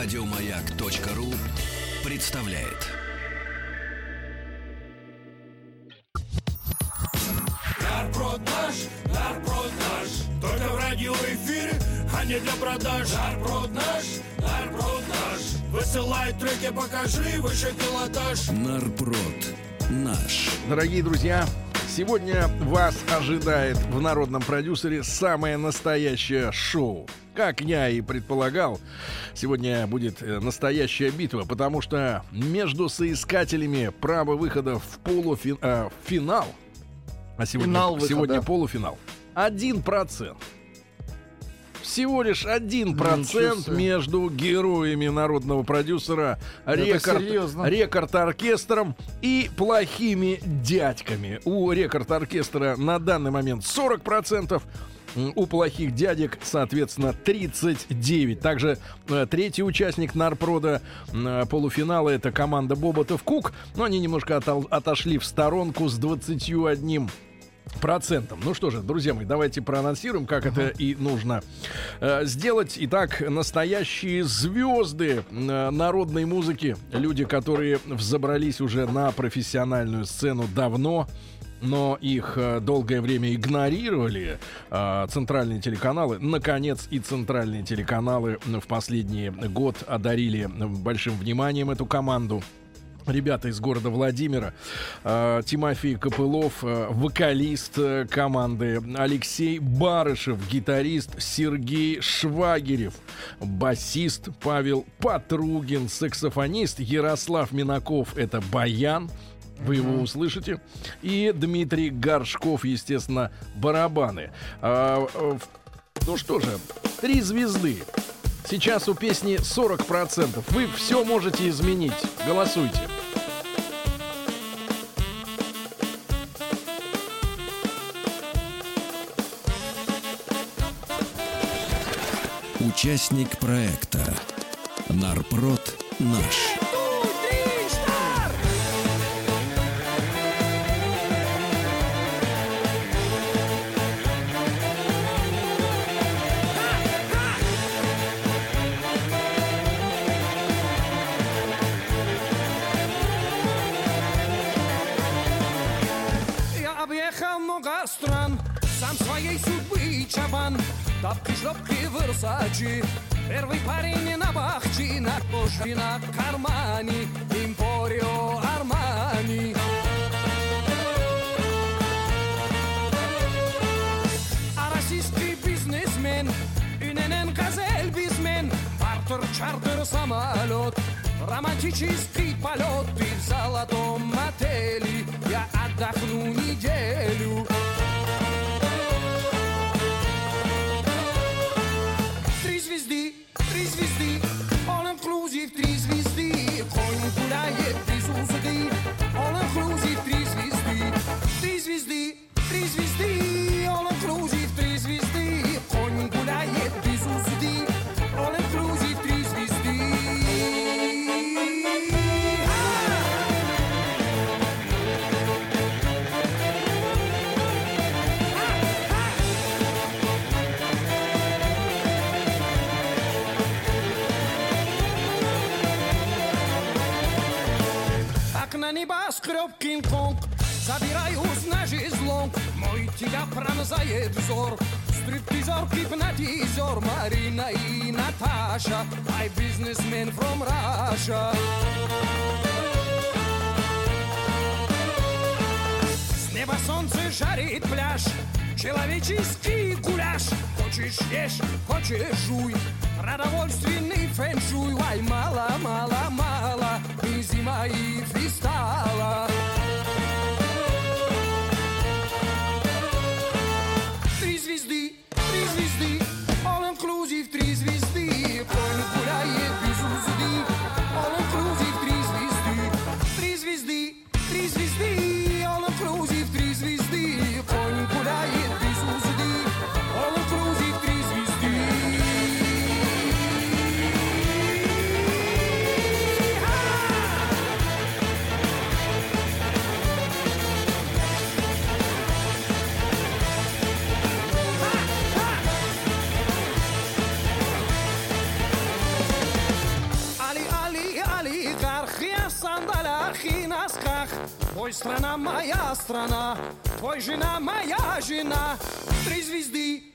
Радиомаяк.ру представляет. Нарброд наш, нарброд наш, только в радиоэфире, а не для продаж. Нарброд наш, нарброд наш, высылай треки, покажи выше пилотаж. Нарпрод наш. Дорогие друзья, сегодня вас ожидает в народном продюсере самое настоящее шоу. Как я и предполагал, сегодня будет э, настоящая битва, потому что между соискателями права выхода в полуфинал, а сегодня, Финал выхода. сегодня полуфинал, один процент. Всего лишь один процент между героями народного продюсера рекорд, рекорд-оркестром и плохими дядьками. У рекорд-оркестра на данный момент 40%. м, У плохих дядек, соответственно, 39. Также э, третий участник Нарпрода э, полуфинала это команда Боботов Кук. Но они немножко отошли в сторонку с 21 процентом. Ну что же, друзья мои, давайте проанонсируем, как это и нужно э, сделать. Итак, настоящие звезды э, народной музыки, люди, которые взобрались уже на профессиональную сцену давно. Но их э, долгое время игнорировали э, центральные телеканалы. Наконец, и центральные телеканалы в последний год одарили большим вниманием эту команду ребята из города Владимира. Э, Тимофей Копылов, э, вокалист э, команды. Алексей Барышев, гитарист. Сергей Швагерев, басист. Павел Патругин, саксофонист. Ярослав Минаков, это баян. Вы его услышите. И Дмитрий Горшков, естественно, барабаны. А, э, ну что же, три звезды. Сейчас у песни 40%. Вы все можете изменить. Голосуйте. Участник проекта Нарпрод наш. Шлепки, версачи, первый парень на бахчи, на коже, на кармане, импорио Армани. А российский бизнесмен, Иненен газель бизнесмен, Партер, чартер, самолет, романтический полет, ты в золотом отеле, я отдохну неделю. Три звезды, all inclusive, три звезды, конь гуляет без узды, all inclusive, три звезды. Как на небоскреб Кинг-Конг Забираюсь на жезлонг Мой тебя пронзает взор. Стриптизер, гипнотизер Марина и Наташа. My businessman from Russia. С неба солнце жарит пляж. Человеческий гуляш. Хочешь ешь, хочешь жуй. Продовольственный фэншуй. Ай, мало, мало, мало. И зима, и фристайла звезды, три звезды All inclusive, три звезды страна, твой жена моя жена. Три звезды,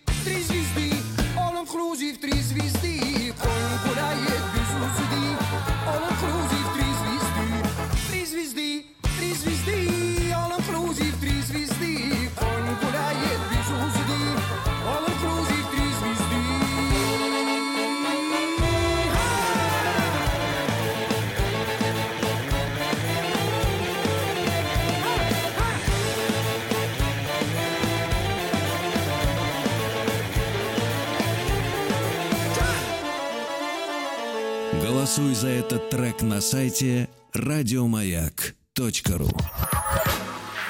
Голосуй за этот трек на сайте радиомаяк.ру.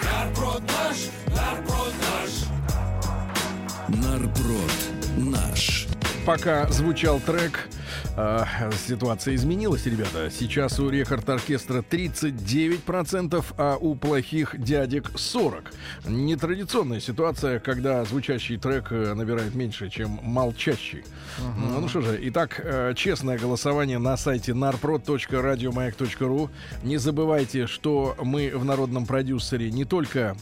Нарброд наш, нарброд наш. Нарброд наш. Пока звучал трек, э, ситуация изменилась, ребята. Сейчас у рекорд-оркестра 39%, а у плохих дядек 40%. Нетрадиционная ситуация, когда звучащий трек э, набирает меньше, чем молчащий. Ну, ну что же, итак, э, честное голосование на сайте narprod.radiomayak.ru. Не забывайте, что мы в народном продюсере не только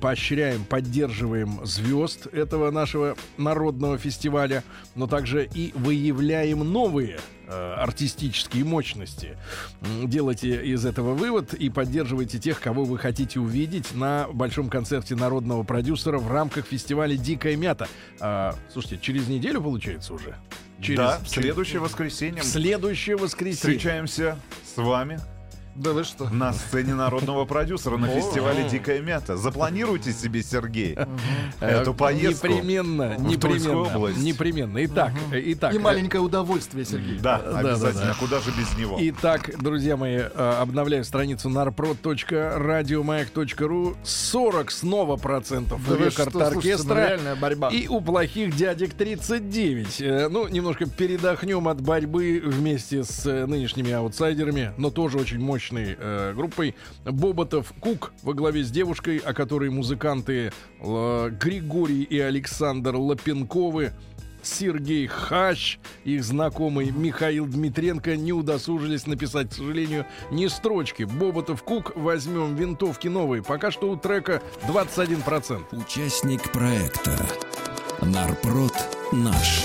поощряем, поддерживаем звезд этого нашего народного фестиваля, но также и выявляем новые э, артистические мощности. Делайте из этого вывод и поддерживайте тех, кого вы хотите увидеть на большом концерте народного продюсера в рамках фестиваля «Дикая мята». А, слушайте, через неделю получается уже? Через, да, в через- следующее воскресенье в следующее воскресенье. встречаемся с вами Да вы что? на сцене народного продюсера на фестивале «Дикая мята». Запланируйте себе, Сергей, Э, эту поездку. Непременно, непременно. Непременно. Итак, э, итак. И э, маленькое удовольствие, Сергей. Да, обязательно. да, да. Куда же без него? Итак, друзья мои, э, обновляю страницу narprod.radiomayak.ru 40 снова процентов у вы что, рекорд слушайте, ну оркестра. реальная борьба. И у плохих дядек 39. Э, Ну, немножко передохнем от борьбы вместе с э, нынешними аутсайдерами, но тоже очень мощной э, группой. Боботов Кук во главе с девушкой, о которой музыканты э, Григорий и Александр Лапенковы Сергей Хащ, их знакомый Михаил Дмитренко не удосужились написать, к сожалению, ни строчки. Боботов Кук возьмем винтовки новые. Пока что у трека 21%. Участник проекта. Нарпрод наш.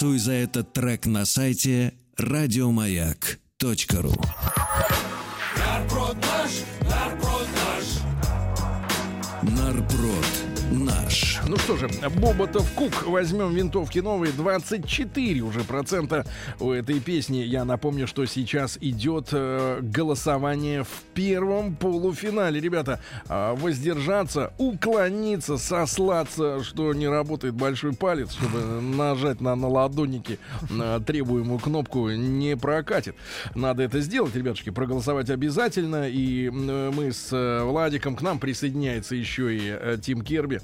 Голосуй за этот трек на сайте радиомаяк.ру. Нарпрод наш, нарпрод наш. Нарпрод наш. Ну что же, Боботов Кук. Возьмем винтовки новые. 24 уже процента у этой песни. Я напомню, что сейчас идет э, голосование в первом полуфинале. Ребята, э, воздержаться, уклониться, сослаться, что не работает большой палец, чтобы нажать на, на ладонники на требуемую кнопку, не прокатит. Надо это сделать, ребятушки, проголосовать обязательно. И э, мы с э, Владиком, к нам присоединяется еще и э, Тим Керби.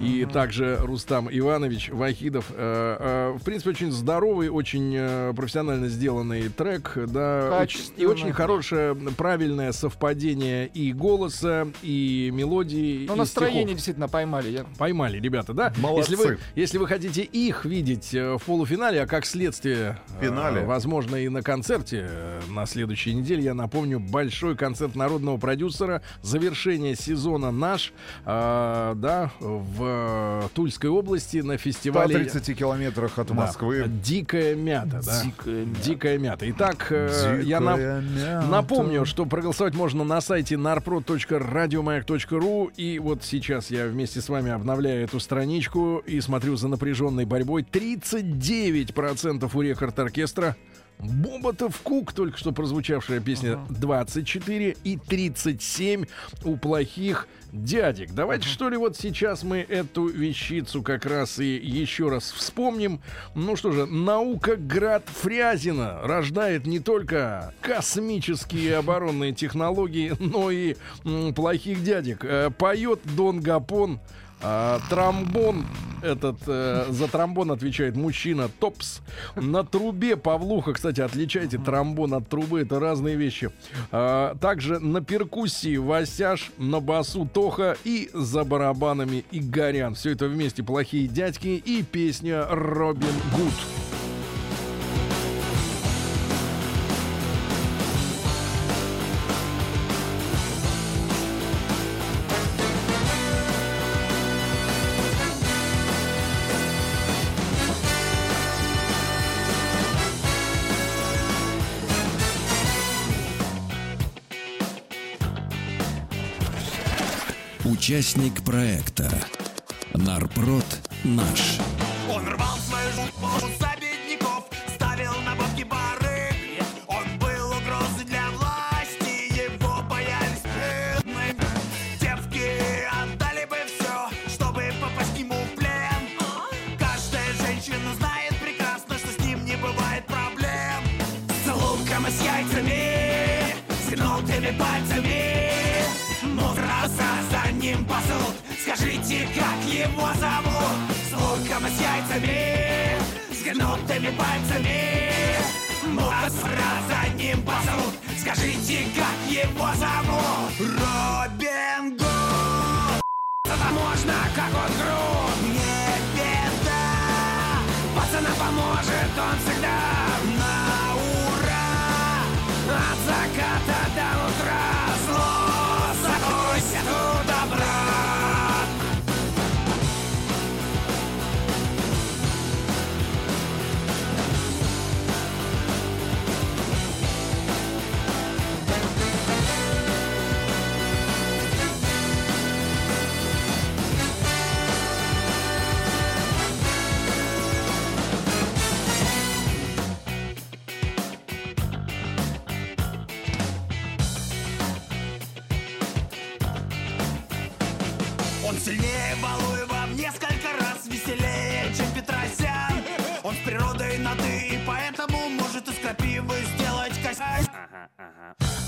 И также Рустам Иванович Вахидов. Э, э, В принципе, очень здоровый, очень э, профессионально сделанный трек. Да, и очень хорошее, правильное совпадение и голоса, и мелодии, Ну, и настроение стихов. действительно поймали. Я... Поймали, ребята, да? Молодцы. Если вы, если вы хотите их видеть в полуфинале, а как следствие, Финале. возможно, и на концерте на следующей неделе, я напомню, большой концерт народного продюсера, завершение сезона наш, да, в э, Тульской области на фестивале. 130 километрах от Да. Москвы. Дикая мята, да. Дикая мята. Дикая мята. Итак, э, я на- Дикая мята. напомню, что проголосовать можно на сайте narprod.radiomayak.ru. И вот сейчас я вместе с вами обновляю эту страничку и смотрю за напряженной борьбой. 39% у рекорд-оркестра. Боботов Кук, только что прозвучавшая песня 24 и 37 у плохих дядек. Давайте что ли вот сейчас мы эту вещицу как раз и еще раз вспомним. Ну что же, наука Град Фрязина рождает не только космические оборонные технологии, но и м, плохих дядек. Э, поет Дон Гапон. А, тромбон, этот, э, за тромбон отвечает мужчина Топс. На трубе Павлуха, кстати, отличайте тромбон от трубы, это разные вещи. А, также на перкуссии Васяш, на басу Тоха и за барабанами Игорян. Все это вместе плохие дядьки и песня Робин Гуд. Участник проекта Нарпрод наш. Он рвал свою его зовут? С луком и с яйцами, с гнутыми пальцами. Мудраса за ним пасут, скажите, как его зовут? Робин Гуд! Это можно, как он груд Не беда Пацана поможет он всегда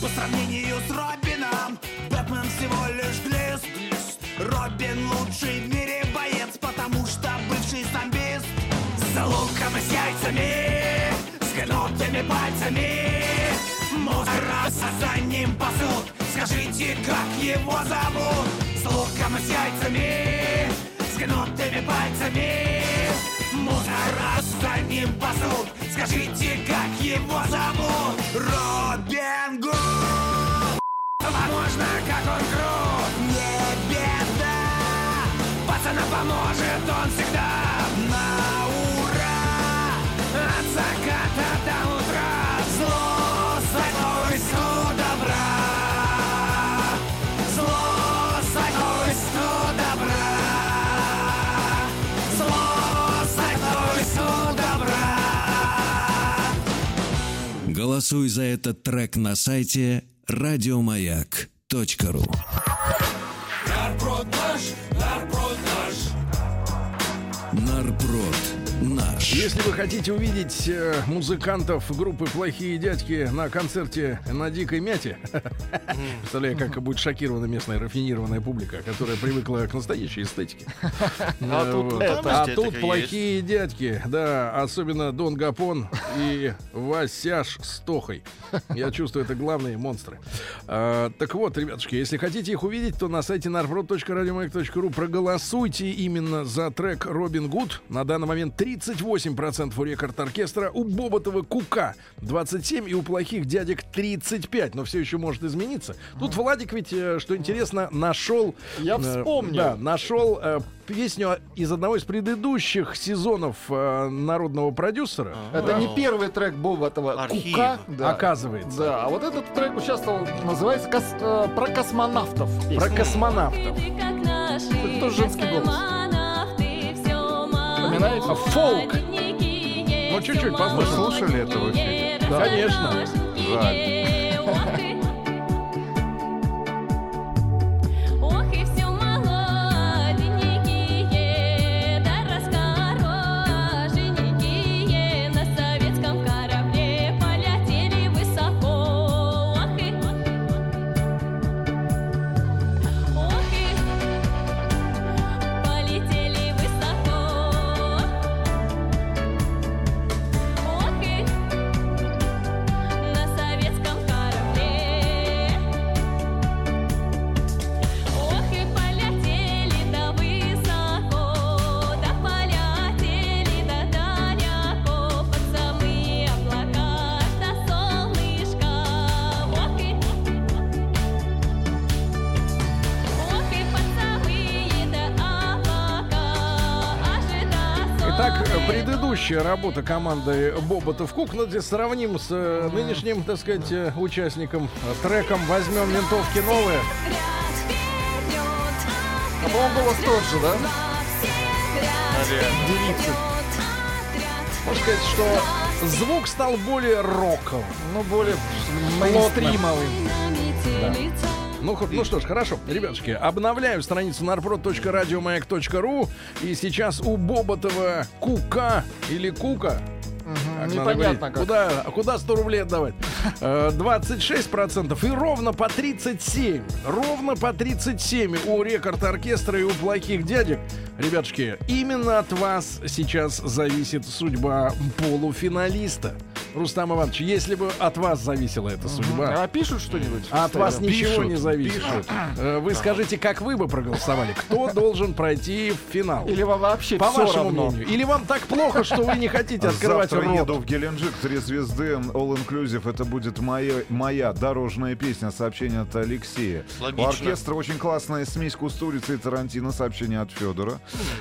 По сравнению с Робином, Бэтмен всего лишь глист Робин лучший в мире боец, потому что бывший самбист За луком и с яйцами, с гнутыми пальцами. Мусораса за ним пасут, скажите, как его зовут? С луком и с яйцами, с гнутыми пальцами Мусорас за ним пасут, скажите, как его зовут? Робин Гуд. Возможно, как он крут, не беда Пацана поможет он всегда Голосуй за этот трек на сайте радиомаяк.ру. Нарброд наш, нарброд наш. Нарпрод. Если вы хотите увидеть э, музыкантов группы «Плохие дядьки» на концерте на Дикой Мяте, представляю, как будет шокирована местная рафинированная публика, которая привыкла к настоящей эстетике. А Э, тут. А «Плохие дядьки», да, особенно Дон Гапон и Васяш с Тохой. Я чувствую, это главные монстры. А, Так вот, ребятушки, если хотите их увидеть, то на сайте narprod.radiomag.ru проголосуйте именно за трек «Робин Гуд». На данный момент 38% у рекорд-оркестра, у Боботова Кука 27% и у плохих дядек 35%. Но все еще может измениться. Тут Владик ведь, э, что интересно, нашел... Я э, вспомнил. Да, нашел э, песню из одного из предыдущих сезонов э, народного продюсера. Это не первый трек Боботова. Архив. Кука. Да. Оказывается. Да, а вот этот трек участвовал, называется кос- э, про космонавтов. песня. Про космонавтов. Это тоже женский голос. Вспоминаете? А, фолк. Ну, чуть-чуть послушаем. слушали это в эфире? Да, конечно. Жаль. Итак, предыдущая работа команды Боботов Кук, ну, здесь сравним с э, нынешним, так сказать, э, участником, э, треком «Возьмем винтовки новые». А по-моему, голос тот же, да? Девицы. Можно сказать, что звук стал более роковым. Ну, более мейнстримовый. Ну, хо- ну что ж, хорошо, ребятушки, обновляю страницу narprod.radiomayak.ru и сейчас у Боботова Кука или Кука как Непонятно говорить, как. Куда, куда 100 рублей отдавать? Э, 26% и ровно по 37. Ровно по 37 у рекорд-оркестра и у плохих дядек. Ребятушки, именно от вас сейчас зависит судьба полуфиналиста. Рустам Иванович, если бы от вас зависела эта судьба, А пишут что-нибудь? а от вас Постоянно? ничего Пишут, не зависит. Э, Вы скажите, как вы бы проголосовали? Кто должен пройти в финал? Или вам вообще По вашему равно? мнению. Или вам так плохо, что вы не хотите открывать Завтра рот? еду в Геленджик, три звезды, All Inclusive. Это будет моя, моя дорожная песня, сообщение от Алексея. Логично. У оркестра очень классная смесь Кустурицы и Тарантино, сообщение от Федора.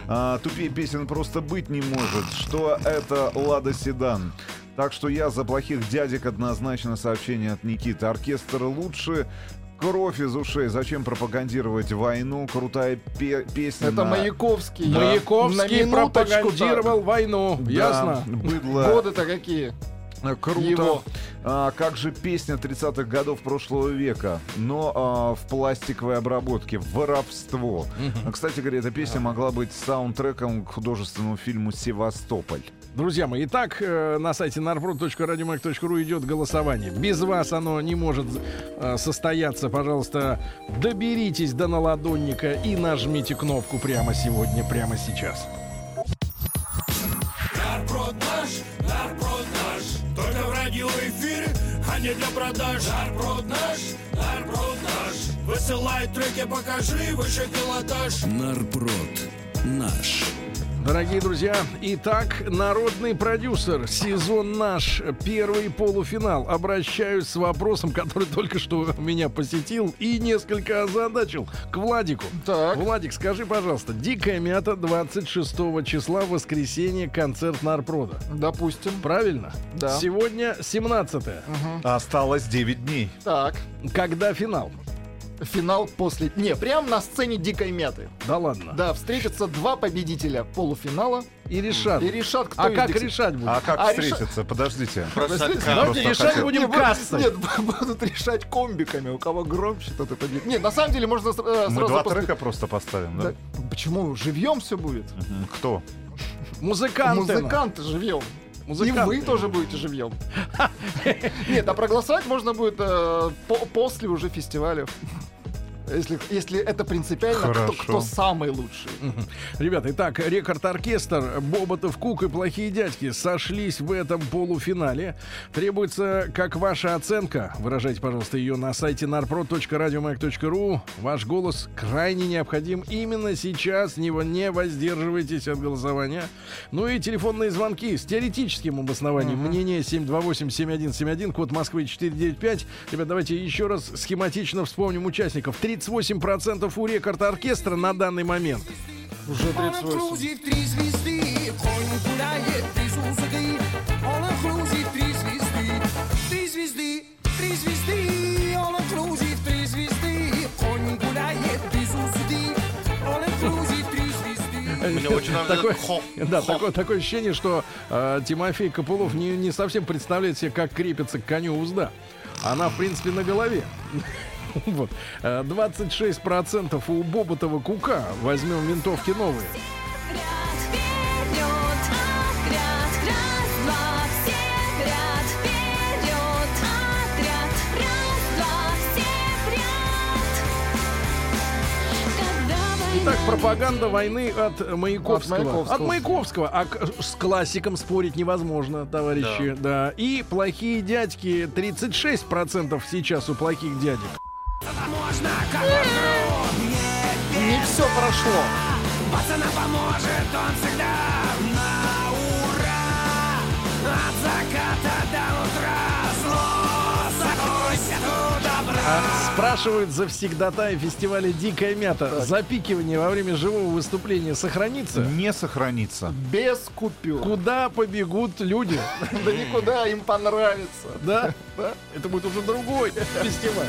А, тупее песен просто быть не может, что это Лада Седан. Так что я за плохих дядек однозначно сообщение от Никиты. Оркестр лучше, кровь из ушей. Зачем пропагандировать войну? Крутая пе- песня. Это на- Маяковский. На Маяковский минуточку пропагандировал войну. Да, Ясно? Быдло. так. Годы-то какие? Э, Круто. Его. А, как же песня 30-х годов прошлого века, но а, в пластиковой обработке, воровство. А, Кстати говоря, эта песня могла быть саундтреком к художественному фильму «Севастополь». Друзья мои, итак, э, на сайте narprod.radiomac.ru идет голосование. Без вас оно не может э, состояться. Пожалуйста, доберитесь до наладонника и нажмите кнопку прямо сегодня, прямо сейчас. Нарброд наш, нарброд Только в радиоэфире, а не для продаж. Нарброд наш, нарброд наш. Высылай треки, покажи выше пилотаж. Нарпрод наш. Дорогие друзья, итак, народный продюсер, сезон наш, первый полуфинал. Обращаюсь с вопросом, который только что меня посетил и несколько озадачил, к Владику. Так. Владик, скажи, пожалуйста, «Дикая мята» 26 числа, воскресенье, концерт Нарпрода. Допустим. Правильно? Да. Сегодня 17 Осталось 9 дней. Так. Когда финал? Финал после... Не, прям на сцене дикой мяты. Да ладно. Да, встретятся два победителя полуфинала И решат. и решат, кто А как них- решать будут? А как А реша- встретиться? Подождите. Просто Давайте решать хотел. будем кассой. Нет, будут решать комбиками, у кого громче, тот и победит. Нет, на самом деле можно э, сразу Мы два трека просто поставим, да? Да, Почему? Живьем все будет. Кто? Музыканты. Музыканты живьем. Музыканты. И вы тоже будете живьем. Нет, а проголосовать можно будет э, по- после уже фестиваля. Если, если это принципиально, кто, Хорошо. кто самый лучший. Ребята, итак, рекорд-оркестр, Боботов, Кук и Плохие дядьки сошлись в этом полуфинале. Требуется, как ваша оценка, выражайте, пожалуйста, ее на сайте narprod.radiomac.ru. Ваш голос крайне необходим именно сейчас. Не, не воздерживайтесь от голосования. Ну и телефонные звонки с теоретическим обоснованием. Мнение 728-7171, код Москвы 495. Ребят, давайте еще раз схематично вспомним участников. 38% у рекорд-оркестра на данный момент. Уже All 38. inclusive три звезды, конь гуляет без узды. All inclusive три звезды, три звезды, три звезды. All inclusive три звезды, конь гуляет без узды. All inclusive три звезды. Мне очень нравится Такое, хоп, да, такое, такое ощущение, что э, Тимофей Копылов не, не совсем представляет себе, как крепится к коню узда. Она, в принципе, на голове. Вот. Э, 26% у Боботова Кука. Возьмем винтовки новые. Итак, пропаганда войны от Маяковского. От Маяковского. От Маяковского. А к- с классиком спорить невозможно, товарищи. Да. И плохие дядьки. 36% сейчас у плохих дядек. Не все прошло. Пацана поможет он всегда на ура От заката до утра А спрашивают завсегдатаи фестиваля «Дикая мята». Запикивание во время живого выступления сохранится? Не сохранится. Без купюр. Куда побегут люди? Да никуда им понравится. Да? Это будет уже другой фестиваль.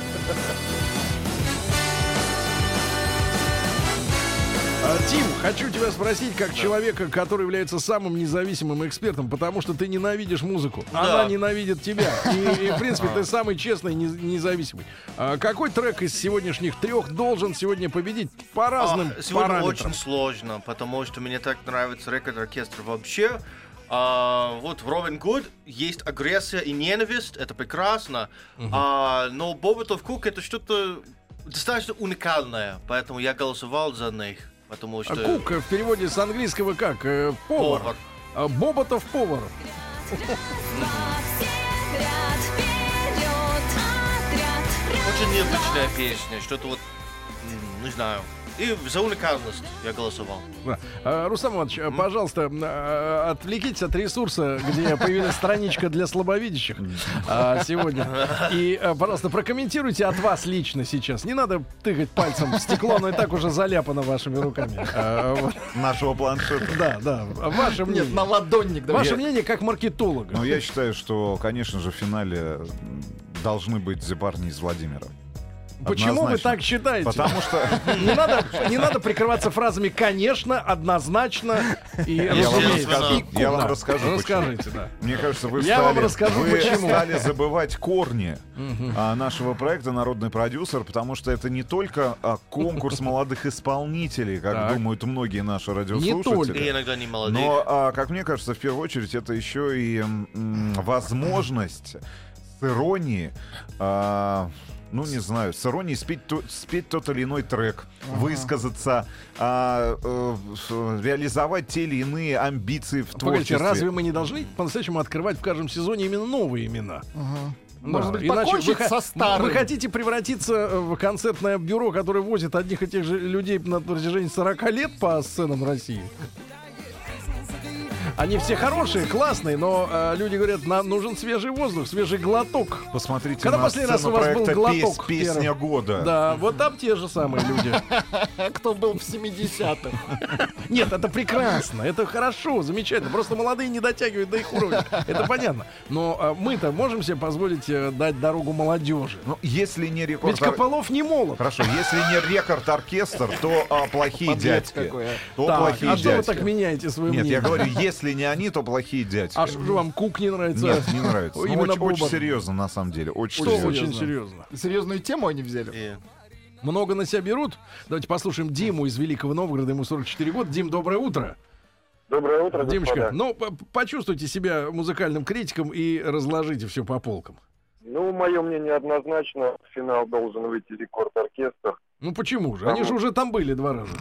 Тим, хочу тебя спросить, как человека, который является самым независимым экспертом, потому что ты ненавидишь музыку. Она Да. ненавидит тебя. И, и, в принципе, ты самый честный, не- независимый. А какой трек из сегодняшних трех должен сегодня победить по разным А, Сегодня параметрам? очень сложно, потому что мне так нравится рекорд-оркестр вообще. А, вот в Робин Гуд есть агрессия и ненависть, это прекрасно. А, но Боботов Кук это что-то достаточно уникальное, поэтому я голосовал за них, потому А что... Кук в переводе с английского как? Э, Повар. Повар. А, Боботов повар. Очень необычная песня, что-то вот, не знаю. И за уникальность я голосовал. Да. А, Рустам Иванович, а, пожалуйста, а, отвлекитесь от ресурса, где появилась страничка для слабовидящих сегодня. И, пожалуйста, прокомментируйте от вас лично сейчас. Не надо тыкать пальцем в стекло, оно и так уже заляпано вашими руками. Нашего планшета. Да, да. Ваше мнение. Нет, на ладонник. Ваше мнение как маркетолога. Ну, я считаю, что, конечно же, в финале должны быть парни из Владимира. Почему вы Однозначно. так считаете? Потому что Не надо, не надо прикрываться фразами «конечно», «однозначно» и я вам расскажу, я вам расскажу, Расскажите, да. Мне кажется, вы Я стали, вам расскажу, вы почему. стали забывать корни а, нашего проекта «Народный продюсер», потому что это не только а, конкурс молодых исполнителей, как Так. думают многие наши только. радиослушатели. И иногда не молодые. Но, а, как мне кажется, в первую очередь это еще и возможность с иронией, ну не знаю, с иронией спеть, то- спеть тот или иной трек, высказаться, а, э, реализовать те или иные амбиции в Погодите, творчестве. разве мы не должны по-настоящему открывать в каждом сезоне именно новые имена? Может Да, быть, иначе покончить вы, со старым. Вы хотите превратиться э, в концертное бюро, которое возит одних и тех же людей на протяжении 40 лет по сценам России? Они все хорошие, классные, но э, люди говорят, нам нужен свежий воздух, свежий глоток. Посмотрите Когда на последний раз у вас был глоток «Пес- «Песня первый»? года». Да, вот там те же самые люди. Кто был в 70-х? Нет, это прекрасно, это хорошо, замечательно. Просто молодые не дотягивают до их уровня. Это понятно. Но э, мы-то можем себе позволить э, дать дорогу молодежи. Ну, если не Ведь рекорд... ор- Копылов не молод. Хорошо, если не рекорд-оркестр, то а, плохие Подлец дядьки. какой, а. То Так, плохие а что вы дядьки. так меняете свое Нет, мнение? я говорю, если не они, то плохие дядьки. А что же вам Кук не нравится? Нет, не нравится. Ну, Именно очень, очень серьезно, на самом деле. Очень Что серьезно. очень серьезно. Серьезную тему они взяли. И Много на себя берут. Давайте послушаем Диму из Великого Новгорода. Ему 44 года. Дим, доброе утро. Доброе утро, Димочка, господа. ну, по- почувствуйте себя музыкальным критиком и разложите все по полкам. Ну, мое мнение однозначно, в финал должен выйти рекорд-оркестр. Ну, почему же? Они же уже там были два раза.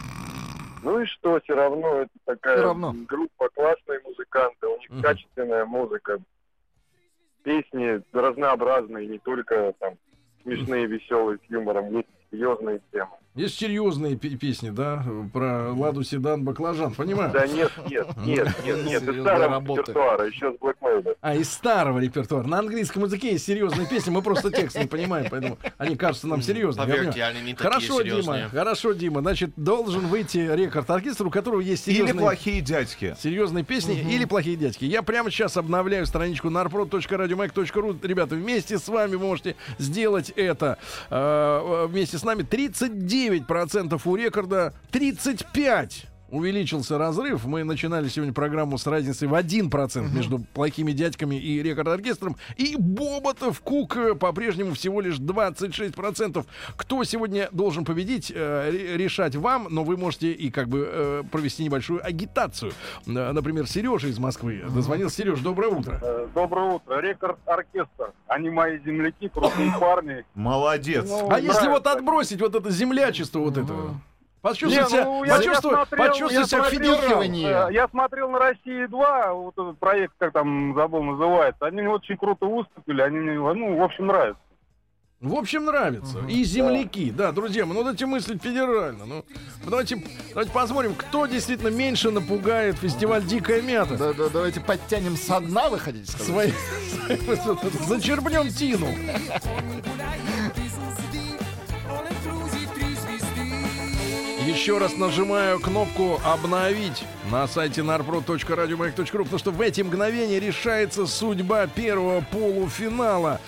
Ну и что, все равно это такая равно. группа, классные музыканты, у них Мгм. качественная музыка, песни разнообразные, не только там смешные, веселые, с юмором, есть серьезные темы. Есть серьезные пе- песни, да, про Ладу Седан Баклажан, понимаю? Да нет, нет, нет, нет, нет, из старого репертуара, еще с Black Mesa. А, из старого репертуара. На английском языке есть серьезные песни, мы просто текст не понимаем, поэтому они кажутся нам серьезными. Поверьте, они не Хорошо, серьезные. Дима, хорошо, Дима. Значит, должен выйти рекорд-оркестр, у которого есть Или серьезные... плохие дядьки. Серьезные песни или плохие дядьки. Я прямо сейчас обновляю страничку narprod.radiomag.ru. Ребята, вместе с вами вы можете сделать это. Э, Вместе с нами 39% у рекорда, 35% увеличился разрыв. Мы начинали сегодня программу с разницей в 1% между плохими дядьками и рекорд-оркестром. И Боботов Кук э, по-прежнему всего лишь 26%. Кто сегодня должен победить, э, ре- решать вам, но вы можете и как бы э, провести небольшую агитацию. Например, Сережа из Москвы дозвонил. Сереж, доброе утро. Доброе утро, рекорд-оркестр. Они мои земляки, крутые парни. Молодец. Ну, А если вот нравится. отбросить вот это землячество вот это? Почувствуй Не, ну, я- я почувствуй, смотрел- почувствуй я федералом. э, Я смотрел на России 2, вот этот проект, как там забыл, называется. Они очень круто выступили, они мне, ну, в общем, нравятся. В общем, нравится. И земляки. Да, друзья мои, ну давайте мыслить федерально. Ну, давайте, давайте посмотрим, кто действительно меньше напугает фестиваль Дикая Мята. Да, да, давайте подтянем со дна, вы хотите сказать? Свои... Зачерпнем тину. Еще раз нажимаю кнопку «Обновить» на сайте narprod.radiomаяк.ру, потому что в эти мгновения решается судьба первого полуфинала.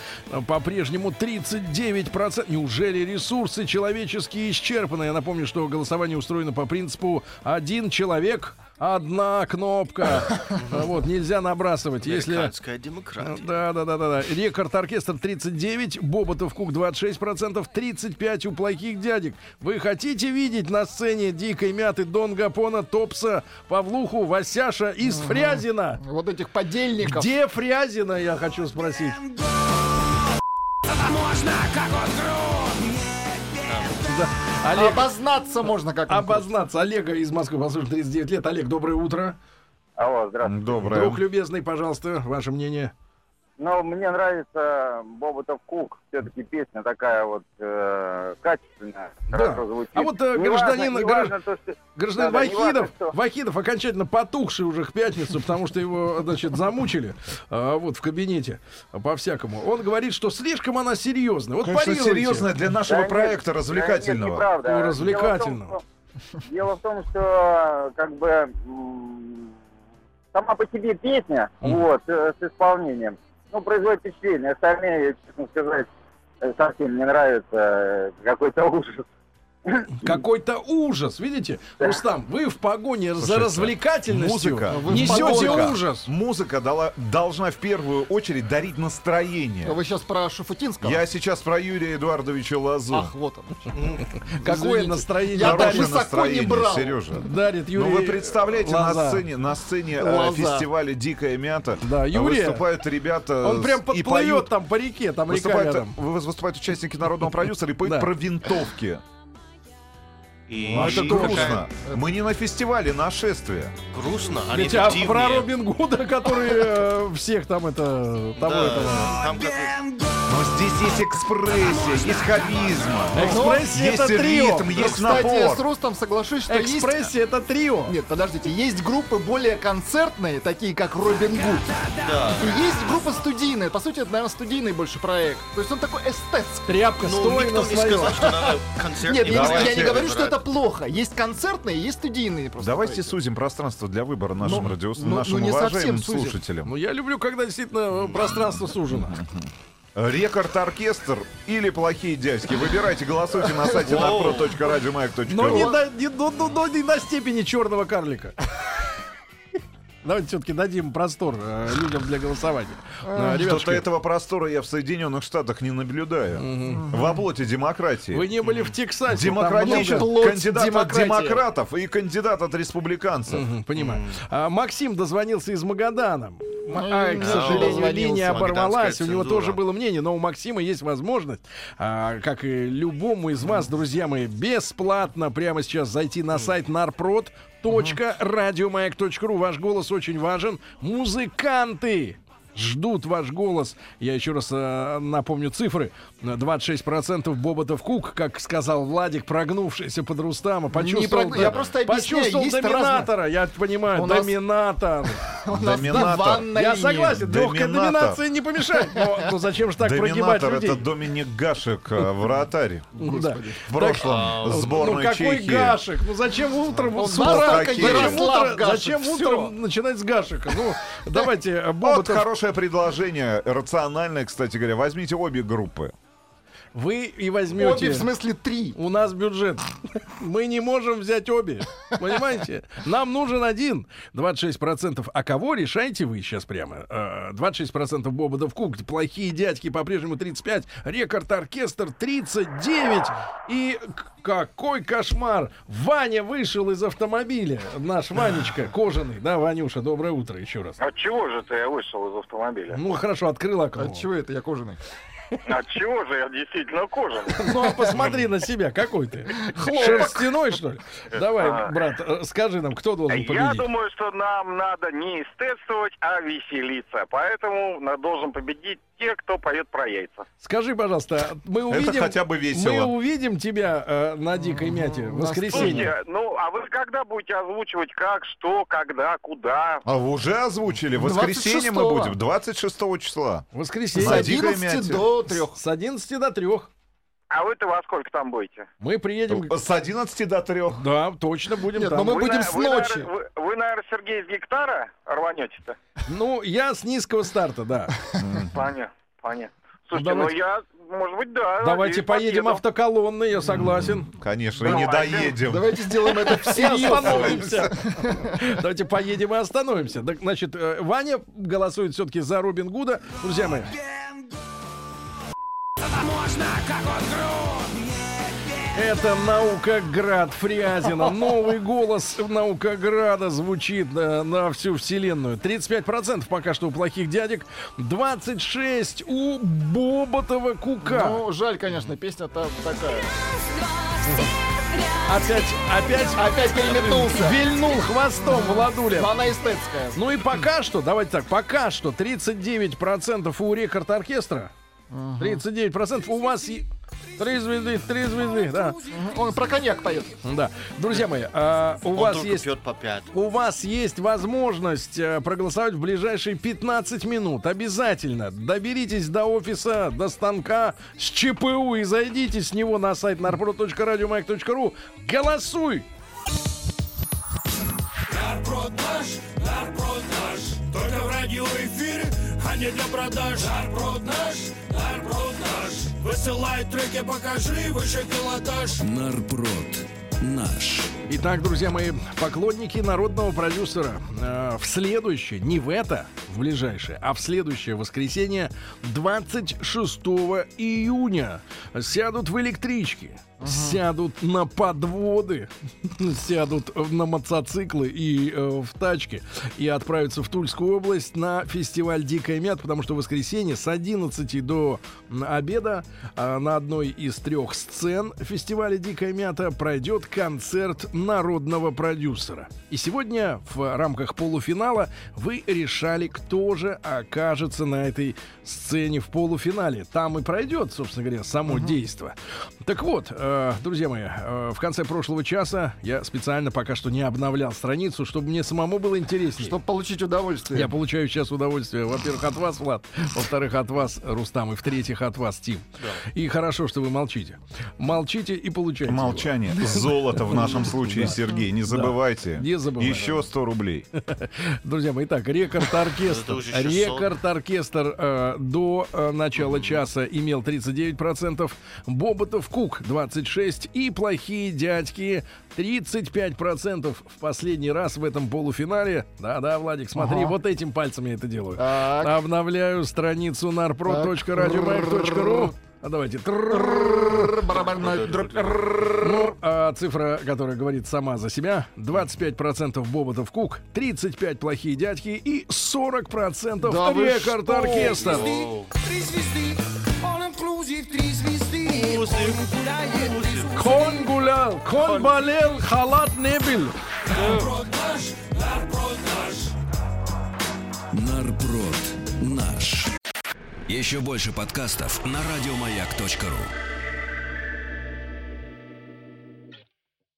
По-прежнему 39%. Неужели ресурсы человеческие исчерпаны? Я напомню, что голосование устроено по принципу «один человек, одна кнопка». Вот, нельзя набрасывать. Если... Демократия. Да, да, да, да, да. Рекорд оркестр 39, Боботов Кук 26%, 35 у плохих дядек. Вы хотите видеть на сцене дикой мяты Дон Гапона, Топса, Павлуху, Васяша из Фрязина? Вот этих подельников. Где Фрязина, я хочу спросить. Да. Олег, Обознаться можно как обознаться. Олега из Москвы, послушай, 39 лет. Олег, доброе утро. Алло, здравствуйте. Доброе. Друг любезный, пожалуйста, ваше мнение. Ну, мне нравится Боботов Кук. Все-таки песня такая вот э, качественная, Да. хорошо звучит. А вот, э, Не гражданин- важно- не гражд- важно то, что- Гражданин не Вахидов, важно, что- Вахидов окончательно потухший уже к пятницу, потому что его, значит, замучили а, вот в кабинете по-всякому. Он говорит, что слишком она серьезная. Вот Конечно, парируйте. серьезная для нашего Да нет, проекта да нет, развлекательного. неправда. Ой, развлекательного. Дело в том, что- Дело в том, что как бы сама по себе песня, вот, э, с исполнением, ну, производит впечатление. Остальные, честно сказать, совсем не нравится. э, Какой-то ужас. Какой-то ужас, видите? Рустам, вы в погоне за Слушайте, развлекательностью музыка. Несете погонах. ужас. Музыка дала- должна в первую очередь дарить настроение. Вы сейчас про Шафутинского? Я сейчас про Юрия Эдуардовича Лазу. Ах, вот он. Какое настроение Я не настроение, брал. Сережа. дарит Юрий Ну вы представляете, на сцене, на сцене э, Лоза. фестиваля «Дикая мята» Да, Юрия. выступают ребята Он прям с- и подплывет поют. там по реке, там река Выступают, рядом. вы- выступают участники народного продюсера и поют про винтовки. И Ну, это грустно. какая- Мы не на фестивале, на шествие. Грустно, они Ведь а про Робин Гуда, который э, всех там это... Того Да, этого... там какой- Но здесь есть экспрессия, есть харизма. Экспрессия есть это трио. ритм, Ну, есть кстати, напор. с Рустом соглашусь, что есть... Экспрессия это трио. Нет, подождите, есть группы более концертные, такие как Робин Гуд. И есть группа студийная. По сути, это, наверное, студийный больше проект. То есть он такой эстетский. Тряпка, Ну, стой никто на не своем. сказал, что надо концерт Нет, я, не- я давайте не говорю, что это плохо. Есть концертные, есть студийные просто. Давайте проекты. сузим пространство для выбора нашим, Ну, радиос... ну, нашим ну, не совсем уважаемым сузим. слушателям. Ну, я люблю, когда действительно пространство сужено. Рекорд-оркестр или плохие дядьки. Выбирайте, голосуйте на сайте Но narpro.radiomayak.ru. не до, не, до- до- до- не до степени черного карлика. Давайте все-таки дадим простор э, людям для голосования. Э, Что-то этого простора я в Соединенных Штатах не наблюдаю. В оплоте демократии. вы не были в Тексасе. там много- Демократический Плоть кандидат от демократов и кандидат от республиканцев. Мгм, Понимаю. А, Максим дозвонился из Магадана. М- а, к сожалению, линия оборвалась. У него тоже было мнение, но у Максима есть возможность, а, как и любому из вас, друзья мои, бесплатно прямо сейчас зайти на сайт нарпрод радиомаяк.ру. Ваш голос очень важен. Музыканты ждут ваш голос. Я еще раз э, напомню цифры. 26% Боботов Кук, как сказал Владик, прогнувшийся под Рустама. Почувствовал, прог- я просто объясняю, почувствовал есть доминатора. Я понимаю, У доминатор. Нас Доминатор. Я согласен, легкая доминация не помешает. Но, но зачем же так прогибать Доминатор людей? это Доминик Гашек, э, вратарь. Да. В прошлом Ну сборной какой Чехии. Гашек? Ну зачем утром Он с утра? Зачем, утро- утром начинать с Гашека? Ну, давайте, Вот Боботов, хорошее предложение, рациональное, кстати говоря. Возьмите обе группы. Вы и Обе, возьмете. в смысле, три. У нас бюджет. Мы не можем взять обе. Понимаете? Нам нужен один. 26%. А кого решаете вы сейчас прямо? Э, 26% Бободов Кук. Плохие дядьки по-прежнему 35. Рекорд оркестр 39. И какой кошмар. Ваня вышел из автомобиля. Наш Ванечка кожаный. Да, Ванюша, доброе утро еще раз. От чего же ты вышел из автомобиля? Ну, хорошо, открыл окно. От чего это я кожаный? От чего же я действительно кожаный? Ну, а посмотри на себя, какой ты? Шерстяной, что ли? Давай, брат, э, скажи нам, кто должен Я победить? думаю, что нам надо не эстетствовать, а веселиться. Поэтому должен победить те, кто поет про яйца. Скажи, пожалуйста, мы увидим... хотя бы весело. Мы увидим тебя э, на Дикой Мяте в воскресенье. Слушайте, ну а вы когда будете озвучивать как, что, когда, куда? А вы уже озвучили. В воскресенье мы 26-го. будем, 26 числа. В С воскресенье. На Дикой 11 Мяте. до 3. С 11 до 3. А вы-то во сколько там будете? Мы приедем... С 11 до 3. Да, точно будем Нет, там. но мы Вы, будем на- с вы, ночи. наверное, вы, вы, наверное, Сергей с гектара рванете-то? Ну, я с низкого старта, да. Понятно, понятно. Слушайте, Давайте. ну я, может быть, да. Давайте надеюсь, поедем автоколонной, я согласен. Конечно, и не доедем. Давайте сделаем это И всерьез. остановимся. Давайте поедем и остановимся. Так, значит, э, Ваня голосует все-таки за Робин Гуда. Друзья мои, Это Наукоград Фрязина. Новый голос Наукограда звучит э, на всю вселенную. 35% пока что у плохих дядек. 26% у Боботова Кука. Ну, жаль, конечно, песня-то такая. Опять, опять, Опять переметнулся. вильнул хвостом Владуля. Но она эстетская. Ну и пока что, давайте так, пока что 39% у рекорд оркестра. 39% у вас... Три звезды, три звезды, да. Он про коньяк поет. Да. Друзья мои, а, у Он вас есть... пьет по пять. У вас есть возможность э, проголосовать в ближайшие 15 минут. Обязательно доберитесь до офиса, до станка с ЧПУ и зайдите с него на сайт narprod.radiomag.ru. Голосуй! Нарпрод наш, нарпрод наш Только в радиоэфире, а не для продаж Нарпрод наш, нарпрод наш Высылай треки, покажи выше пилотаж Нарпрод. Наш. Итак, друзья мои, поклонники народного продюсера, э, в следующее, не в это, в ближайшее, а в следующее воскресенье, 26 июня, сядут в электрички, сядут на подводы, сядут на мотоциклы и э, в тачки и отправятся в Тульскую область на фестиваль «Дикая мят», потому что в воскресенье с 11 до обеда а, на одной из трех сцен фестиваля «Дикая мята» пройдет концерт народного продюсера. И сегодня в рамках полуфинала вы решали, кто же окажется на этой сцене в полуфинале. Там и пройдет, собственно говоря, само действо. Так вот, э, друзья мои, э, в конце прошлого часа я специально пока что не обновлял страницу, чтобы мне самому было интереснее. Чтобы получить удовольствие. Я получаю сейчас удовольствие, во-первых, от вас, Влад, во-вторых, от вас, Рустам, и в-третьих, от вас, Тим. И хорошо, что вы молчите. Молчите и получайте. его. Молчание. Золото в нашем случае, Сергей. Не забывайте. Не забываем. Еще 100 рублей. Друзья мои, итак, рекорд-оркестр. Это уже 600. Рекорд-оркестр э, до э, начала часа имел 39%, Боботов Кук 26% и плохие дядьки 35% в последний раз в этом полуфинале. Да-да, Владик, смотри, Ага. вот этим пальцем я это делаю. Так. Обновляю страницу narprod.radiomag.ru. А давайте. Ну, а цифра, которая говорит сама за себя. 25% Боботов Кук, 35% плохие дядьки и 40% Да вы рекорд-оркестр. Оу. Три звезды, халат не был. Нарброд наш, нарброд наш. Нарброд наш. Еще больше подкастов на радиомаяк.ру.